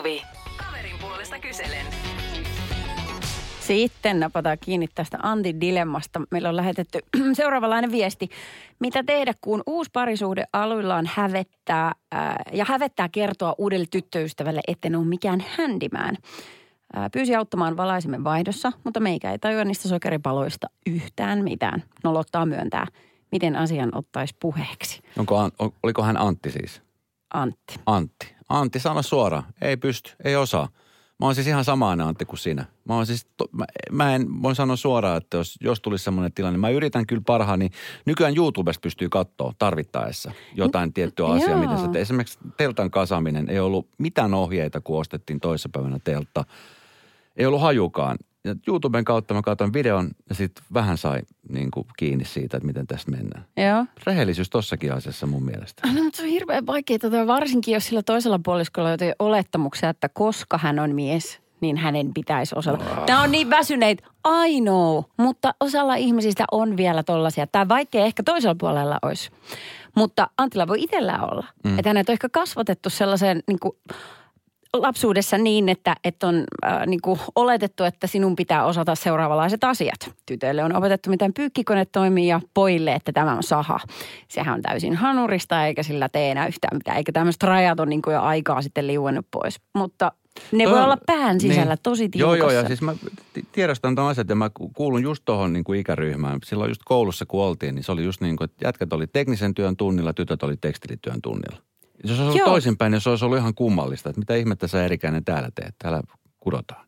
Suvi. Kaverin puolesta kyselen. Sitten napataan kiinni tästä Antin dilemmasta. Meillä on lähetetty seuraavanlainen viesti. Mitä tehdä, kun uusi parisuhde aluillaan hävettää ää, ja hävettää kertoa uudelle tyttöystävälle, etten ole mikään handyman. Ää, pyysi auttamaan valaisimen vaihdossa, mutta meikä ei tajua niistä sokeripaloista yhtään mitään. Nolottaa myöntää. Miten asian ottaisi puheeksi? Onko, oliko hän Antti siis? Antti. Antti. Antti, sano suoraan. Ei pysty, ei osaa. Mä oon siis ihan samaan Antti kuin sinä. Mä, oon siis, to, mä, mä en voi sanoa suoraan, että jos, jos tulisi semmoinen tilanne, mä yritän kyllä parhaani. Nykyään YouTubesta pystyy katsoa tarvittaessa jotain tiettyä asiaa, joo. miten se Esimerkiksi teltan kasaminen ei ollut mitään ohjeita, kun ostettiin toissapäivänä teltta. Ei ollut hajukaan. Ja YouTuben kautta mä katsoin videon ja sitten vähän sai niin kuin, kiinni siitä, että miten tästä mennään. Joo. Rehellisyys tossakin asiassa mun mielestä. No, mutta se on hirveän vaikeaa, varsinkin jos sillä toisella puoliskolla on jotain olettamuksia, että koska hän on mies, niin hänen pitäisi osata. Nämä on niin väsyneitä, I know, mutta osalla ihmisistä on vielä tollaisia. Tämä vaikea ehkä toisella puolella olisi. Mutta Antilla voi itsellä olla. Mm. Että hänet on ehkä kasvatettu sellaiseen niin kuin, lapsuudessa niin, että, että on äh, niin kuin oletettu, että sinun pitää osata seuraavanlaiset asiat. Tytöille on opetettu, miten pyykkikone toimii ja pojille, että tämä on saha. Sehän on täysin hanurista eikä sillä tee enää yhtään mitään. Eikä tämmöiset rajat on niin kuin jo aikaa sitten liuennut pois. Mutta ne Toi voi on- olla pään sisällä niin. tosi Joo, tiukassa. joo, ja siis mä ti- tiedostan tuon asian, ja mä ku- kuulun just tuohon niin kuin ikäryhmään. Silloin just koulussa, kun oltiin, niin se oli just niin kuin, että jätkät oli teknisen työn tunnilla, tytöt oli tekstilityön tunnilla. Jos se olisi ollut toisinpäin, niin se olisi ollut ihan kummallista, että mitä ihmettä sä erikäinen täällä teet, täällä kudotaan.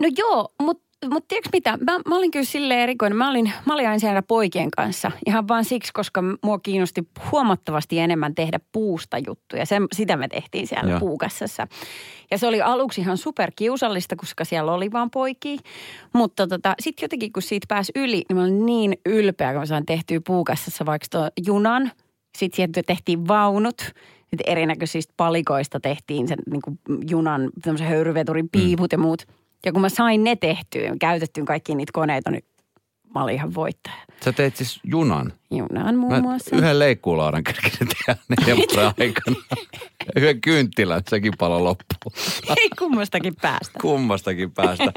No joo, mutta mut tiedätkö mitä? Mä, mä olin kyllä silleen erikoinen. Mä olin, mä olin aina siellä poikien kanssa. Ihan vaan siksi, koska mua kiinnosti huomattavasti enemmän tehdä puusta juttuja. Sen, sitä me tehtiin siellä Joo. puukassassa. Ja se oli aluksi ihan superkiusallista, koska siellä oli vaan poikia. Mutta tota, sitten jotenkin, kun siitä pääsi yli, niin mä olin niin ylpeä, kun mä sain tehtyä puukassassa vaikka tuon junan. Sitten sieltä tehtiin vaunut. Sitten erinäköisistä palikoista tehtiin sen niin kuin junan, tämmöisen höyryveturin piiput ja muut. Ja kun mä sain ne tehtyä, käytettyä kaikki niitä koneita, niin mä olin ihan voittaja. Sä teit siis junan. Junan muun Mä muassa. yhden leikkuulaudan kerkesin tehdä neljän vuoden aikana. Yhden kynttilän, sekin palo loppuu. Ei kummastakin päästä. Kummastakin päästä.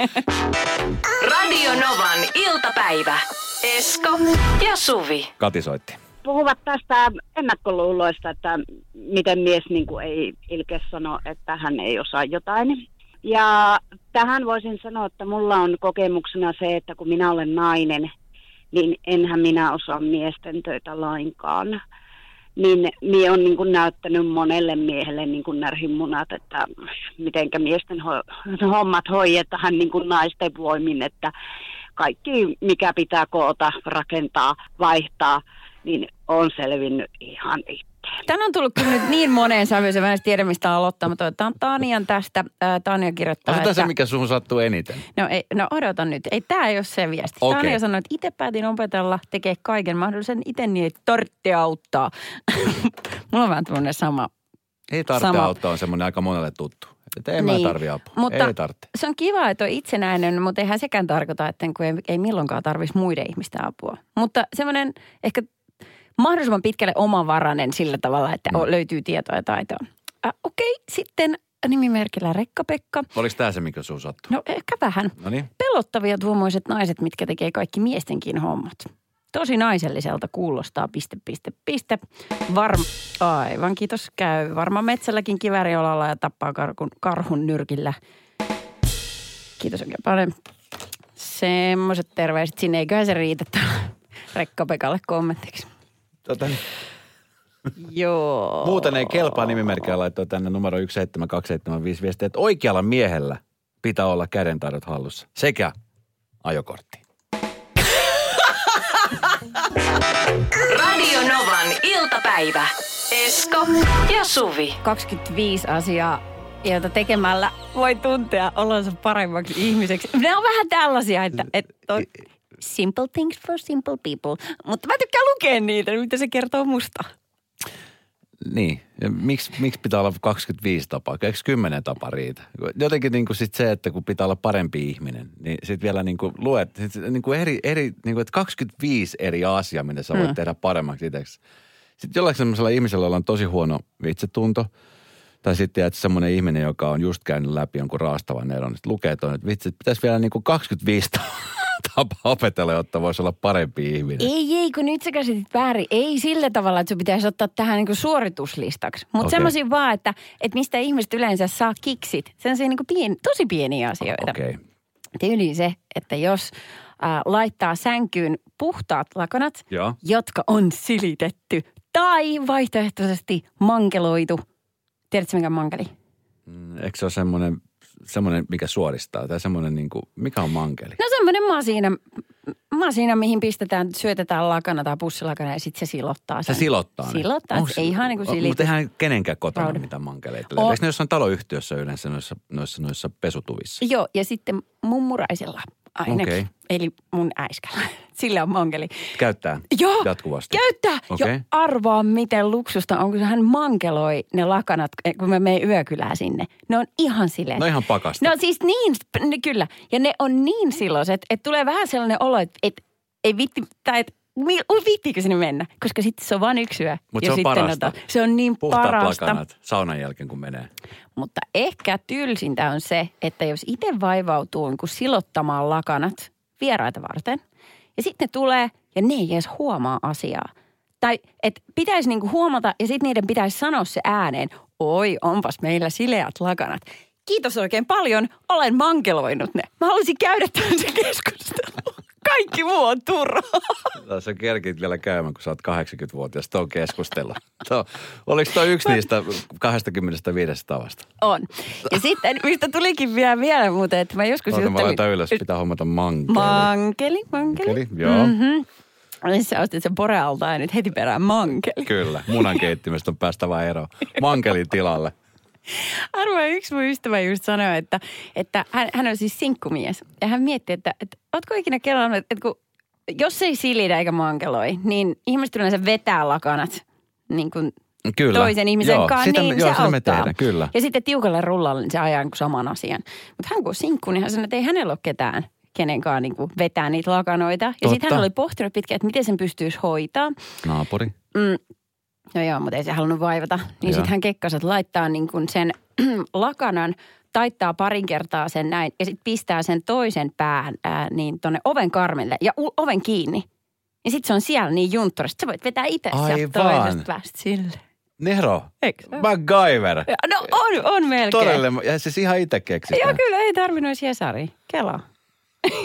Radio Novan iltapäivä. Esko ja Suvi. Kati soitti. Puhuvat tästä ennakkoluuloista, että miten mies niin kuin ei ilkeä sano, että hän ei osaa jotain. Ja tähän voisin sanoa, että mulla on kokemuksena se, että kun minä olen nainen, niin enhän minä osaa miesten töitä lainkaan. Niin minä on niin kuin näyttänyt monelle miehelle niin kuin närhimunat, että mitenkä miesten ho- hommat hoidetaan niin kuin naisten voimin, että kaikki mikä pitää koota, rakentaa, vaihtaa, niin on selvinnyt ihan itse. Tän on tullut kyllä nyt niin moneen sävyyn, en edes tiedä mistä aloittaa. Mutta otetaan Tanian tästä. Ää, Tania kirjoittaa, Otetaan että... se, mikä suhun sattuu eniten. No, ei, no odota nyt. Ei tämä ei ole se viesti. Okei. Tania sanoi, että itse päätin opetella, tekee kaiken mahdollisen itse niin, että tarvitse auttaa. Mulla on vähän tämmöinen sama. Ei tarvitse Sama. auttaa, on semmoinen aika monelle tuttu. Että en niin. Mä tarvi apua. Mutta ei tarvitse. se on kiva, että on itsenäinen, mutta eihän sekään tarkoita, että kun ei, ei milloinkaan tarvitsisi muiden ihmisten apua. Mutta semmoinen ehkä mahdollisimman pitkälle omavarainen sillä tavalla, että mm. löytyy tietoa ja taitoa. Äh, Okei, sitten nimimerkillä Rekka-Pekka. Oliko tämä se, mikä sun sattuu? No ehkä vähän. No niin. Pelottavia tuommoiset naiset, mitkä tekee kaikki miestenkin hommat. Tosi naiselliselta kuulostaa, piste, piste, piste. Varm... Aivan, kiitos. Käy varmaan metsälläkin kiväriolalla ja tappaa karkun, karhun nyrkillä. Kiitos oikein paljon. Semmoiset terveiset sinne. Eiköhän se riitä Rekka-Pekalle kommentiksi. Tota, Joo. muuten ei kelpaa nimimerkkiä laittaa tänne numero 17275 viestiä, että oikealla miehellä pitää olla kädentaidot hallussa sekä ajokortti. Radio Novan iltapäivä. Esko ja Suvi. 25 asiaa, joita tekemällä voi tuntea olonsa paremmaksi ihmiseksi. Ne on vähän tällaisia, että, että on simple things for simple people. Mutta mä tykkään lukea niitä, mitä se kertoo musta. Niin. Ja miksi, miksi pitää olla 25 tapaa? Eikö 10 tapaa riitä? Jotenkin niin kuin sit se, että kun pitää olla parempi ihminen, niin sitten vielä niin kuin luet, sit niin kuin eri, eri niin kuin, että 25 eri asiaa, mitä sä voit Mm. tehdä paremmaksi itseksi. Sitten jollain sellaisella ihmisellä, jolla on tosi huono itsetunto, Tai sitten että semmoinen ihminen, joka on just käynyt läpi jonkun raastavan eron, että lukee tuon, että vitsi, pitäisi vielä niin kuin 25 tapaa opetella, jotta voisi olla parempi ihminen. Ei, ei, kun nyt sä käsitit väärin. Ei sillä tavalla, että sun pitäisi ottaa tähän niin suorituslistaksi. Mutta okay. semmoisia vaan, että, että mistä ihmiset yleensä saa kiksit. Sellaisia niin pien, tosi pieniä asioita. Okei. Okay. Tyyliin se, että jos äh, laittaa sänkyyn puhtaat lakanat, Joo. jotka on silitetty tai vaihtoehtoisesti mankeloitu. Tiedätkö mikä on mankeli? Mm, Eikö se ole semmoinen, semmoinen, mikä suoristaa? Tai semmoinen, niin kuin, mikä on mankeli? No semmoinen masina, masina, mihin pistetään, syötetään lakana tai pussilakana ja sitten se silottaa Se sen. silottaa ne. Silottaa, Onks- ei ihan niin kuin o- silitys. Mutta eihän kenenkään kotona Rauda. mitään mankeleita. On. Eikö ne jossain taloyhtiössä yleensä noissa, noissa, noissa pesutuvissa? Joo, ja sitten mummuraisella ainakin. Okei. Eli mun äiskällä. Sillä on mankeli. Käyttää Joo, jatkuvasti? käyttää. Okei. Jo arvaa, miten luksusta on, kun hän mankeloi ne lakanat, eh, kun mä menen yökylään sinne. Ne on ihan silleen. No ihan pakasta. Ne on siis niin, ne, kyllä. Ja ne on niin siloiset, että tulee vähän sellainen olo, että, että ei vitti, tai että viittiikö sinne mennä? Koska sitten se on vain yksi yö. Mut ja se on sitten parasta. se on niin Puhtaat parasta. lakanat saunan jälkeen, kun menee. Mutta ehkä tylsintä on se, että jos itse vaivautuu niin kuin silottamaan lakanat vieraita varten, ja sitten ne tulee ja ne ei edes huomaa asiaa. Tai että pitäisi niinku huomata ja sitten niiden pitäisi sanoa se ääneen, oi onpas meillä sileät lakanat. Kiitos oikein paljon, olen mankeloinut ne. Mä haluaisin käydä tämmöisen keskustelun. Kaikki muu on turhaa. Sä kerkit vielä käymään, kun sä oot 80-vuotias tuon keskustella. Tuo, oliko tuo yksi niistä 25 tavasta? On. Ja sitten, mistä tulikin vielä, vielä muuten, että mä joskus Oota, mä juttelin... laitan ylös, pitää hommata mankeli. Mankeli, mankeli. Mankeli, joo. Mm-hmm. Sä ostit sen porealta ja nyt heti perään mankeli. Kyllä, munankeittimestä on päästävä ero. Mankelin tilalle. Arvoa yksi mun ystävä just sanoi, että, että hän, hän on siis sinkkumies. Ja hän mietti, että, että ootko ikinä kelannut, että, kun, jos ei silidä eikä mankeloi, niin ihmiset yleensä vetää lakanat niin kuin Kyllä. toisen ihmisen joo, kanssa, sitä, niin me- se joo, sitä auttaa. tehdään, kyllä. Ja sitten tiukalle rullalle niin se ajaa niin saman asian. Mutta hän kun on sinkku, niin hän sanoi, että ei hänellä ole ketään kenenkaan niin kuin vetää niitä lakanoita. Ja sitten hän oli pohtinut pitkään, että miten sen pystyisi hoitaa. Naapuri. Mm. No joo, mutta ei se halunnut vaivata. Niin sitten hän kekkasi, että laittaa niin kuin sen lakanan, taittaa parin kertaa sen näin ja sitten pistää sen toisen päähän ää, niin tonne oven karmelle ja u- oven kiinni. Ja sitten se on siellä niin juntturista. Sä voit vetää itse sieltä toisesta päästä sille. Nero. Eikö? MacGyver. No on, on melkein. Todella, ja siis ihan itse keksit. Joo, kyllä, ei tarvinnut edes Jesari. Kela.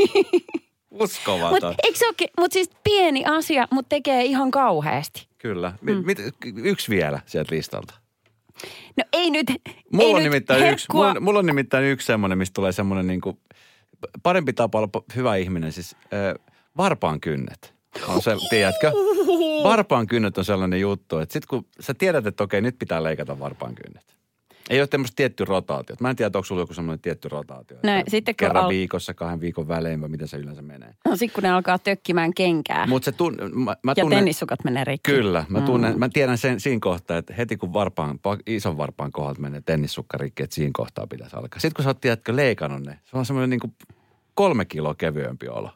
Uskomaton. Mutta eikö se ole, mut siis pieni asia, mutta tekee ihan kauheasti. Kyllä. Mm. Mit, yksi vielä sieltä listalta. No ei nyt, Mulla ei on, nyt nimittäin yksi, mulla, mulla on nimittäin yksi semmoinen, mistä tulee semmoinen niin kuin, parempi tapa olla hyvä ihminen, siis äh, varpaan kynnet. On se, tiedätkö? Varpaan kynnet on sellainen juttu, että sit kun sä tiedät, että okei, nyt pitää leikata varpaan kynnet. Ei ole tämmöistä tietty rotaatio. Mä en tiedä, onko sulla joku semmoinen tietty rotaatio. Että sitten kun Kerran al- viikossa, kahden viikon välein, vai miten se yleensä menee. No sit kun ne alkaa tökkimään kenkää. Mutta se tun, mä, mä ja tunnen, tennissukat menee rikki. Kyllä, mä, tunnen, mä tiedän sen siinä kohtaa, että heti kun varpaan, pa- ison varpaan kohdalta menee tennissukka rikki, että siinä kohtaa pitäisi alkaa. Sitten kun sä oot, tiedätkö, leikannut ne, se on semmoinen niin kuin kolme kiloa kevyempi olo.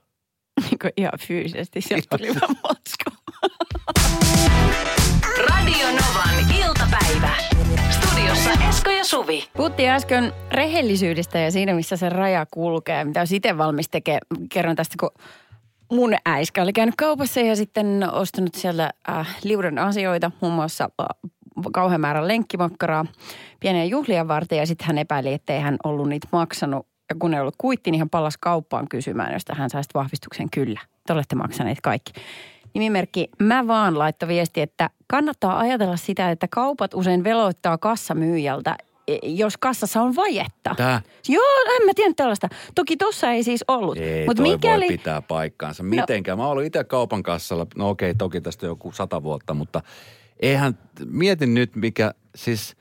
Niin kuin ihan fyysisesti. Sieltä tuli vaan matsko. Radio Novan iltapäivä. Studiossa Esko ja Suvi. Puhuttiin äsken rehellisyydestä ja siinä, missä se raja kulkee. Mitä olisi itse valmis tekemään. Kerron tästä, kun mun äiskä oli käynyt kaupassa ja sitten ostanut siellä äh, liudan asioita. Muun muassa äh, kauhean määrän lenkkimakkaraa pieniä juhlia varten. Ja sitten hän epäili, että ei hän ollut niitä maksanut. Ja kun ei ollut kuitti, niin hän palasi kauppaan kysymään, josta hän sai sitten vahvistuksen kyllä. Te olette maksaneet kaikki. Nimimerkki Mä vaan laittoi viesti, että kannattaa ajatella sitä, että kaupat usein veloittaa kassamyyjältä, e, jos kassassa on vajetta. Tää? Joo, en mä tiennyt tällaista. Toki tossa ei siis ollut. Ei Mut toi voi pitää paikkaansa. No. Mitenkään. Mä oon ollut itse kaupan kassalla, no okei, toki tästä joku sata vuotta, mutta eihän, mietin nyt mikä, siis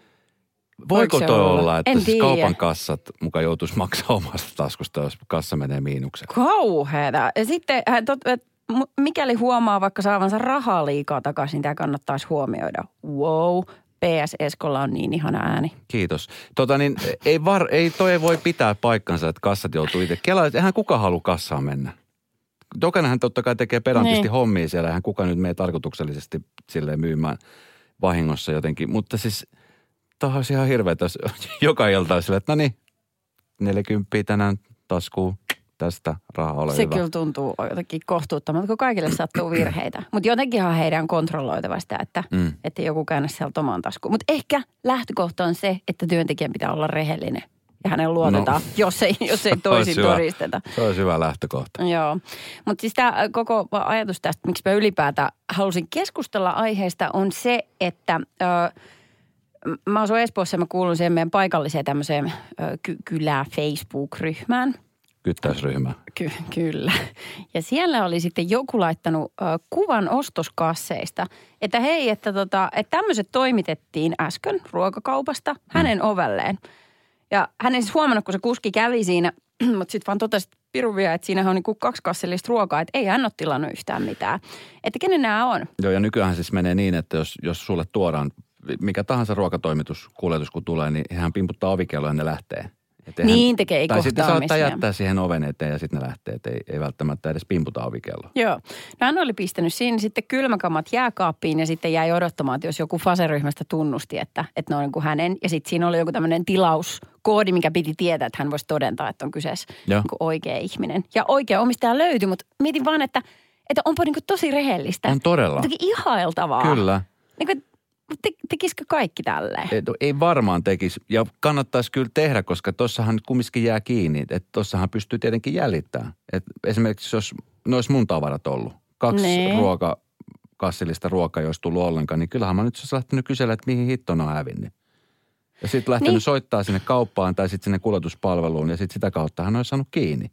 voiko toi olla? olla, että En siis tiedä. kaupan kassat muka joutuisi maksaa omasta taskusta, jos kassa menee miinukseen. Kauheeta. Ja sitten hän tot, mikäli huomaa vaikka saavansa rahaa liikaa takaisin, tämä kannattaisi huomioida. Wow, PS Eskolla on niin ihana ääni. Kiitos. Tota niin, ei, var, ei toi ei voi pitää paikkansa, että kassat joutuu itse. Kela, eihän kuka halua kassaan mennä. Jokainenhan totta kai tekee pedantisti Niin. hommia siellä. Eihän kuka nyt mene tarkoituksellisesti silleen myymään vahingossa jotenkin. Mutta siis olisi ihan hirveetä, jos joka ilta silleen, että no niin, 40 tänään taskuun tästä rahaa ole Se hyvä. kyllä tuntuu jotenkin kohtuuttomalta, kun kaikille sattuu virheitä. Mutta jotenkinhan heidän kontrolloitava sitä, että, Mm. että joku käännä sieltä omaan taskuun. Mutta ehkä lähtökohta on se, että työntekijän pitää olla rehellinen. Ja hänen luotetaan, no. jos ei, jos ei toisin todisteta. Se olisi hyvä lähtökohta. Joo, mutta siis tämä koko ajatus tästä, miksi mä ylipäätään halusin keskustella aiheesta, on se, että ö, mä asun Espoossa ja mä kuulun siihen meidän paikalliseen tämmöiseen ö, ky- kylä Facebook-ryhmään. Kyttäysryhmä. Ky- kyllä. Ja siellä oli sitten joku laittanut ö, kuvan ostoskasseista, että hei, että, tota, että tämmöiset toimitettiin äsken ruokakaupasta hänen ovelleen. Ja hän ei siis huomannut, kun se kuski kävi siinä, mutta sitten vaan totesi piruvia, että siinä on niinku kaksi kassillista ruokaa, että ei hän ole tilannut yhtään mitään. Että kenen nämä on? Joo, ja nykyään siis menee niin, että jos, jos sulle tuodaan mikä tahansa ruokatoimitus, kuljetus kun tulee, niin hän pimputtaa ovikelloa ja ne lähtee. Et eihän- Niin tekee, ei Tai sitten saattaa jättää siihen oven eteen ja sitten ne lähtee, että ei, ei välttämättä edes pimputa ovikelloa. Joo. No hän oli pistänyt siinä sitten kylmäkamat jääkaappiin ja sitten jäi odottamaan, että jos joku faseryhmästä tunnusti, että, että ne on niin kuin hänen. Ja sitten siinä oli joku tämmöinen tilauskoodi, mikä piti tietää, että hän voisi todentaa, että on kyseessä niin kuin oikea ihminen. Ja oikea omistaja löytyi, mutta mietin vaan, että, että onpa niin kuin tosi rehellistä. On todella. Jotenkin ihailtavaa. Kyllä. Niin kuin, te, tekisikö kaikki tälleen? Ei, ei varmaan tekisi. Ja kannattaisi kyllä tehdä, koska tuossahan nyt kumminkin jää kiinni. Että tuossahan pystyy tietenkin jäljittämään. Et esimerkiksi jos ne olisi mun tavarat ollut. Kaksi Nee. ruoka, kassillista ruokaa ei olisi tullut ollenkaan, niin kyllähän mä nyt olisi lähtenyt kysellä, että mihin hitto ne on hävinnyt. Ja sitten lähtenyt Niin. niin. soittaa sinne kauppaan tai sitten sinne kuljetuspalveluun ja sitten sitä kautta hän olisi saanut kiinni.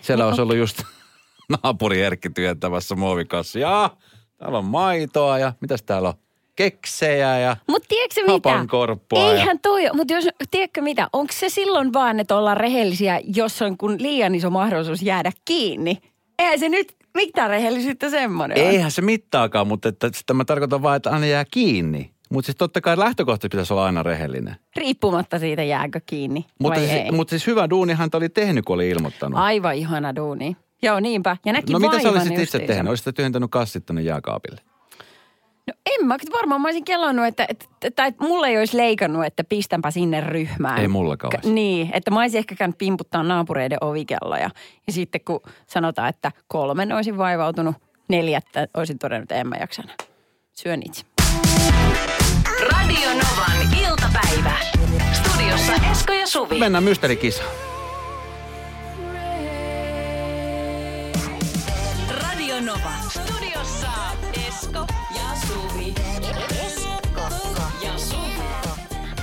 Siellä Niin, olisi ollut just naapuri Erkki työntämässä muovikassi. Ja täällä on maitoa ja mitäs täällä on? Keksejä ja Mutta tiedätkö mitä? hapankorppua. ja- Eihän toi, mutta jos, tiedätkö mitä, onko se silloin vaan, että ollaan rehellisiä, jos on kun liian iso mahdollisuus jäädä kiinni? Eihän se nyt mitään rehellisyyttä semmoinen on. Eihän se mittaakaan, mutta että sitä mä tarkoitan vaan, että aina jää kiinni. Mutta siis totta kai lähtökohta pitäisi olla aina rehellinen. Riippumatta siitä jääkö kiinni Mutta siis, ei. mutta siis hyvä duuni hän oli tehnyt, kun oli ilmoittanut. Aivan ihana duuni. Joo, niinpä. Ja näki no mitä sä olisit itse tehnyt? Olisit tyhjentänyt kassit tonne jääkaapille? No en mä, varmaan mä olisin kellonnut, että, että, tai että mulle ei olisi leikannut, että pistänpä sinne ryhmään. Ei mullakaan Ka- olisi. Niin, että mä olisin ehkä käynyt pimputtaa naapureiden ovikelloja. Ja sitten kun sanotaan, että kolmen olisin vaivautunut, neljättä olisin todennut, että en mä jaksa enää. Syön itse. Radio Novan iltapäivä. Studiossa Esko ja Suvi. Mennään mysteerikisaan.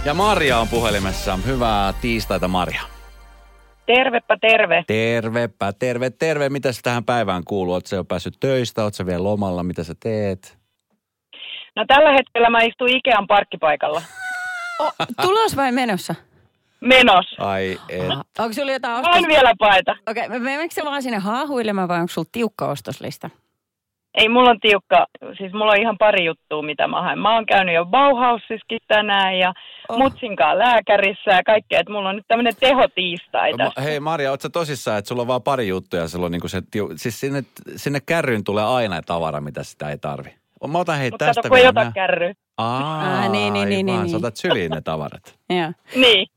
Ja Maria on puhelimessa. Hyvää tiistaita, Maria. Tervepä terve. Tervepä, terve, terve. Mitä tähän päivään kuuluu? Oletko jo päässyt töistä? Oletko vielä lomalla? Mitä sä teet? No tällä hetkellä mä istun Ikean parkkipaikalla. O, tulos vai menossa? Menos. Ai et. Onko sulla jotain ostos... en vielä paeta. Okei, okay, meneekö se vaan sinne haahuilemaan vai onko sulla tiukka ostoslista? Ei, mulla on tiukka, siis mulla on ihan pari juttua, mitä mä haen. Mä oon käynyt jo Bauhausissakin tänään ja Oh. mutsinkaan lääkärissä ja kaikkea. Että mulla on nyt tämmönen tehotiistai Ma- tässä. Hei Maria, ootko sä tosissaan, että sulla on vaan pari juttuja ja sulla on niinku se, siis sinne, sinne kärryyn tulee aina tavara, mitä sitä ei tarvi. Mä otan hei Mutta tästä kato, kun ei ota kärry. Aa, Aa, niin, niin, niin, niin, Sä otat syliin ne tavarat. Joo. Niin.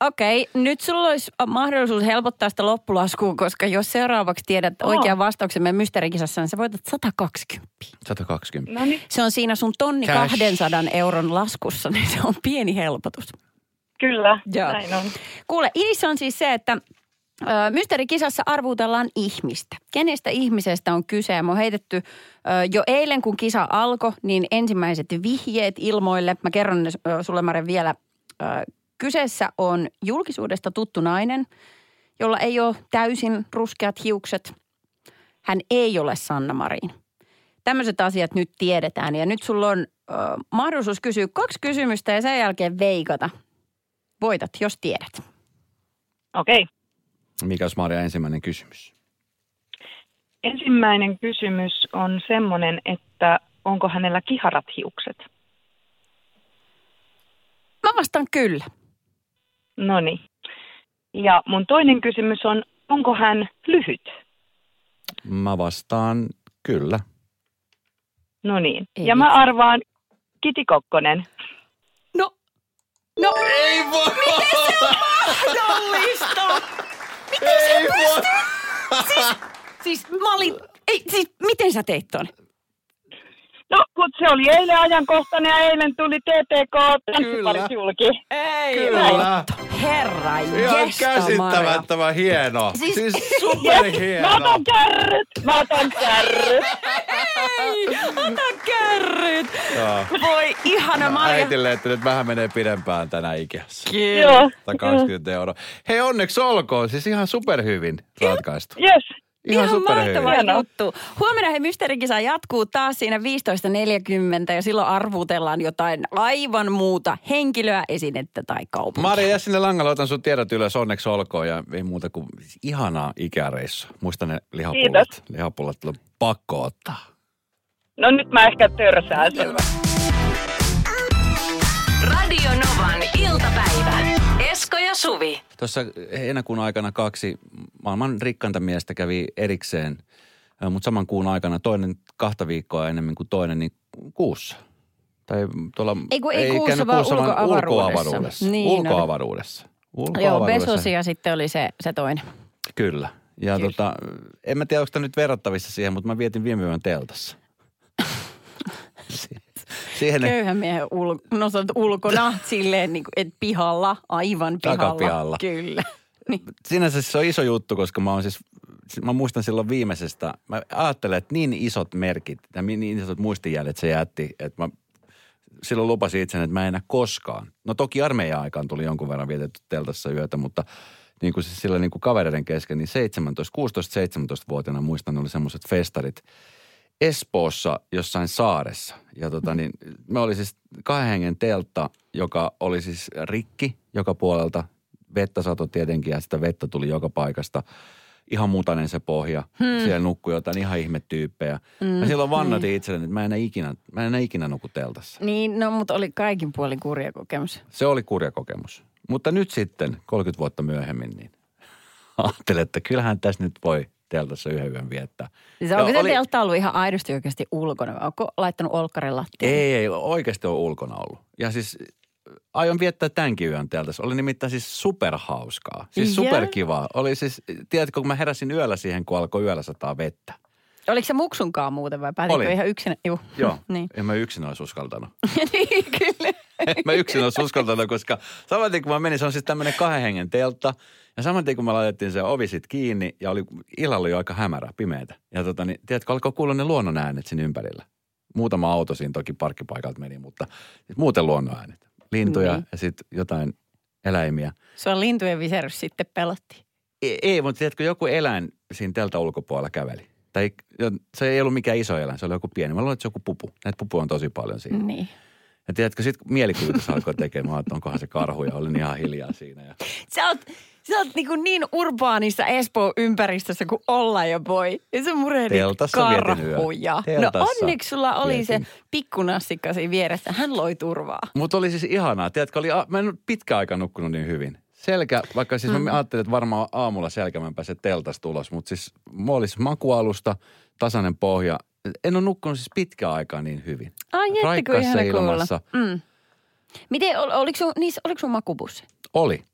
Okei. Okay. nyt sulla olisi mahdollisuus helpottaa sitä loppulaskua, koska jos seuraavaksi tiedät Oh. oikean vastauksen meidän mysteerikisassa, niin sä voitat 120. 120. No niin, Se on siinä sun tonni Cash. 200 euron laskussa, niin se on pieni helpotus. kyllä. Joo. Näin on. Kuule, idis on siis se, että mysteerikisassa arvuutellaan ihmistä. Kenestä ihmisestä on kyse? Me on heitetty jo eilen, kun kisa alkoi, niin ensimmäiset vihjeet ilmoille. Mä kerron ne sulle, Mare, vielä. Kyseessä on julkisuudesta tuttu nainen, jolla ei ole täysin ruskeat hiukset. Hän ei ole Sanna Marin. Tämmöiset asiat nyt tiedetään ja nyt sulla on mahdollisuus kysyä kaksi kysymystä ja sen jälkeen veikata. Voitat, jos tiedät. Okei. Okay. Mikä olisi Maria ensimmäinen kysymys? Ensimmäinen kysymys on semmoinen, että onko hänellä kiharat hiukset? Mä vastaan kyllä. No niin. Ja mun toinen kysymys on, onko hän lyhyt? Mä vastaan kyllä. No niin. Ei ja mä arvaan Kiti Kokkonen. No, No Ei voi mahdollista! Ei voi! Siis mä olin, ei, siis miten sä teit ton? No, kun se oli eilen ajankohtainen ja eilen tuli TTK tanssiparit julki. Ei Kyllä. Herra Ihan käsittämättömän hieno. Siis- Siis, Mä superhieno. otan kärryt! Mä otan kärryt! Ei, ota kärryt. Joo. Voi ihana Maria. Äitille, että nyt vähän menee pidempään tänä ikässä. Joo. Tai 20 euroa. Hei onneksi olkoon, siis ihan superhyvin ratkaistu. Yes. Ihan, Ihan superhyvin. mahtava Hienoa. juttu. Huomenna he Mysteerikisa jatkuu taas siinä 15.40 ja silloin arvutellaan jotain aivan muuta henkilöä, esinettä tai kaupunkia. Maria, jää sinne langalle, otan sun tiedot ylös, onneksi olkoon ja ei muuta kuin ihanaa ikäreissua. Muista ne lihapullat. Kiitos. Lihapullat on pakko ottaa. No nyt mä ehkä törsään sen. Radio Novan iltapäivä. Esko ja Suvi. Tuossa heinäkuun aikana kaksi maailman rikkainta miestä kävi erikseen, mutta saman kuun aikana toinen kahta viikkoa enemmän kuin toinen, niin kuussa. Tai tuolla, Ei kun ei kuussa, käynyt vaan vaan ulkoavaruudessa. ulkoavaruudessa. Niin, no. ulkoavaruudessa. Joo, ulkoavaruudessa. Besos ja sitten oli se, se toinen. Kyllä. Ja Kyllä. tota, en mä tiedä, onko tämä nyt verrattavissa siihen, mutta mä vietin viime yön teltassa. Si- siihen Köyhän miehen ul, no sä oot ulkona silleen niin kuin, et pihalla, aivan pihalla. Takapihalla. Kyllä. Niin. sinänsä se on iso juttu, koska mä oon siis, mä muistan silloin viimeisestä, mä ajattelen, että niin isot merkit ja niin isot muistijäljet se jätti, että mä silloin lupasin itseni, että mä en enää koskaan. No toki armeijan aikaan tuli jonkun verran vietetty teltassa yötä, mutta niin kuin siis sillä niin kuin kavereiden kesken, niin 17, 16-17-vuotiaana muistan, oli semmoiset festarit Espoossa jossain saaressa. Ja tota niin, me oli siis kahden hengen teltta, joka oli siis rikki joka puolelta. Vettä sato tietenkin ja sitä vettä tuli joka paikasta. Ihan mutainen se pohja. Hmm. Siellä nukkui jotain ihan ihmetyyppejä. Hmm. Mä silloin vannotin itselleni, että mä en enää ikinä, mä en enää ikinä nuku teltassa. niin, no mutta oli kaikin puolin kurja kokemus. Se oli kurja kokemus. Mutta nyt sitten, 30 vuotta myöhemmin, niin ajattelin, että kyllähän tässä nyt voi teltassa yhden yön viettää. Siis onko se oli- teltta ollut ihan aidosti oikeasti ulkona? Onko laittanut olkkarin lattialle? Ei, ei, oikeasti on ulkona ollut. Ja siis aion viettää tämänkin yön teltassa. Oli nimittäin siis superhauskaa. Siis superkivaa. Oli siis, tiedätkö, kun mä heräsin yöllä siihen, kun alkoi yöllä sataa vettä. Oliko se muksunkaan muuten vai päätitkö ihan yksin? Juh. Joo, niin. en mä yksin olisi uskaltanut. niin, kyllä. Mä yksin olisi uskaltanut, koska saman tien kun mä menin, se on siis tämmöinen kahden hengen teltta. Ja saman tien kun me laitettiin se ovi sit kiinni ja oli, illalla oli jo aika hämärä, pimeätä. Ja tota niin, tiedätkö, alkoi kuulla ne luonnon äänet siinä ympärillä. Muutama auto siinä toki parkkipaikalta meni, mutta muuten luonnon äänet. Lintuja Niin. ja sitten jotain eläimiä. Sua lintujen viserys sitten pelotti. Ei, ei, mutta tiedätkö, joku eläin siinä teltan ulkopuolella käveli. Tai se ei ollut mikään iso eläin, se oli joku pieni. Mä luulen, että se on joku pupu. Näitä pupuja on tosi paljon siinä. Niin. Ja tiedätkö, sitten mielikuvitus alkoi tekemään, että onkohan se karhu ja olin ihan hiljaa siinä. Ja Sä oot, sä oot niin, niin urbaanissa Espoon ympäristössä kuin olla jo voi. Ja sä murehdit Teltassa karhuja. No onneksi sulla oli vietin. se pikkunassikka siinä vieressä. Hän loi turvaa. Mutta oli siis ihanaa. Tiedätkö, oli, a- mä en pitkä aika nukkunut niin hyvin. Selkä, vaikka siis mm. mä ajattelin, että varmaan aamulla selkä mä pääsen teltasta ulos, mutta siis mulla oli siis makualusta, tasainen pohja. En ole nukkunut siis pitkään aikaa niin hyvin. Ai jättä, kun Raikkaassa ihana ilmassa. kuulla. Mm. Miten, ol, oliko sun, niissä, oliko sun makupussi? Oli.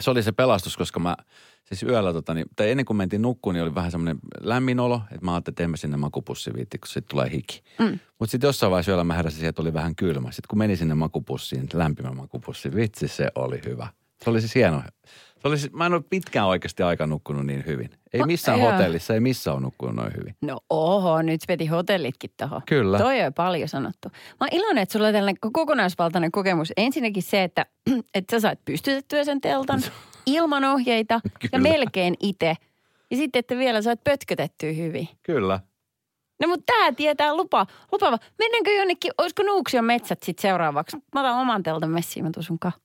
Se oli se pelastus, koska mä siis yöllä, tota, niin, tai ennen kuin mentiin nukkuun, niin oli vähän semmoinen lämmin olo, että mä ajattelin, että en mä sinne makupussiin viitti, kun sitten tulee hiki. Mm. Mutta sitten jossain vaiheessa yöllä mä heräsin siihen, että oli vähän kylmä. Sitten kun meni sinne makupussiin, lämpimä makupussi, vitsi se oli hyvä. Se oli siis hieno. Se oli mä en ole pitkään oikeasti aika nukkunut niin hyvin. Ei No, missään joo. hotellissa, ei missään ole nukkunut noin hyvin. No oho, nyt veti hotellitkin toho. Kyllä. Toi on paljon sanottu. Mä oon iloinen, että sulla on tällainen kokonaisvaltainen kokemus. Ensinnäkin se, että, että sä sait pystytettyä sen teltan ilman ohjeita ja Kyllä. melkein itse. Ja sitten, että vielä sait pötkötettyä hyvin. Kyllä. No mutta tää tietää lupa, lupaava. Mennäänkö jonnekin, olisiko Nuuksion metsät sitten seuraavaksi? Mä otan oman teltan messiin, mä tuun sun kanssa.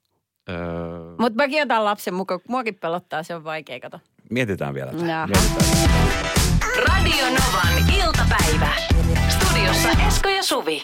Öö, Mutta mäkin otan lapsen mukaan, kun muakin pelottaa, se on vaikea, kato. mietitään vielä. tätä. Jaha. Mietitään. Radio Novan iltapäivä. Studiossa Esko ja Suvi.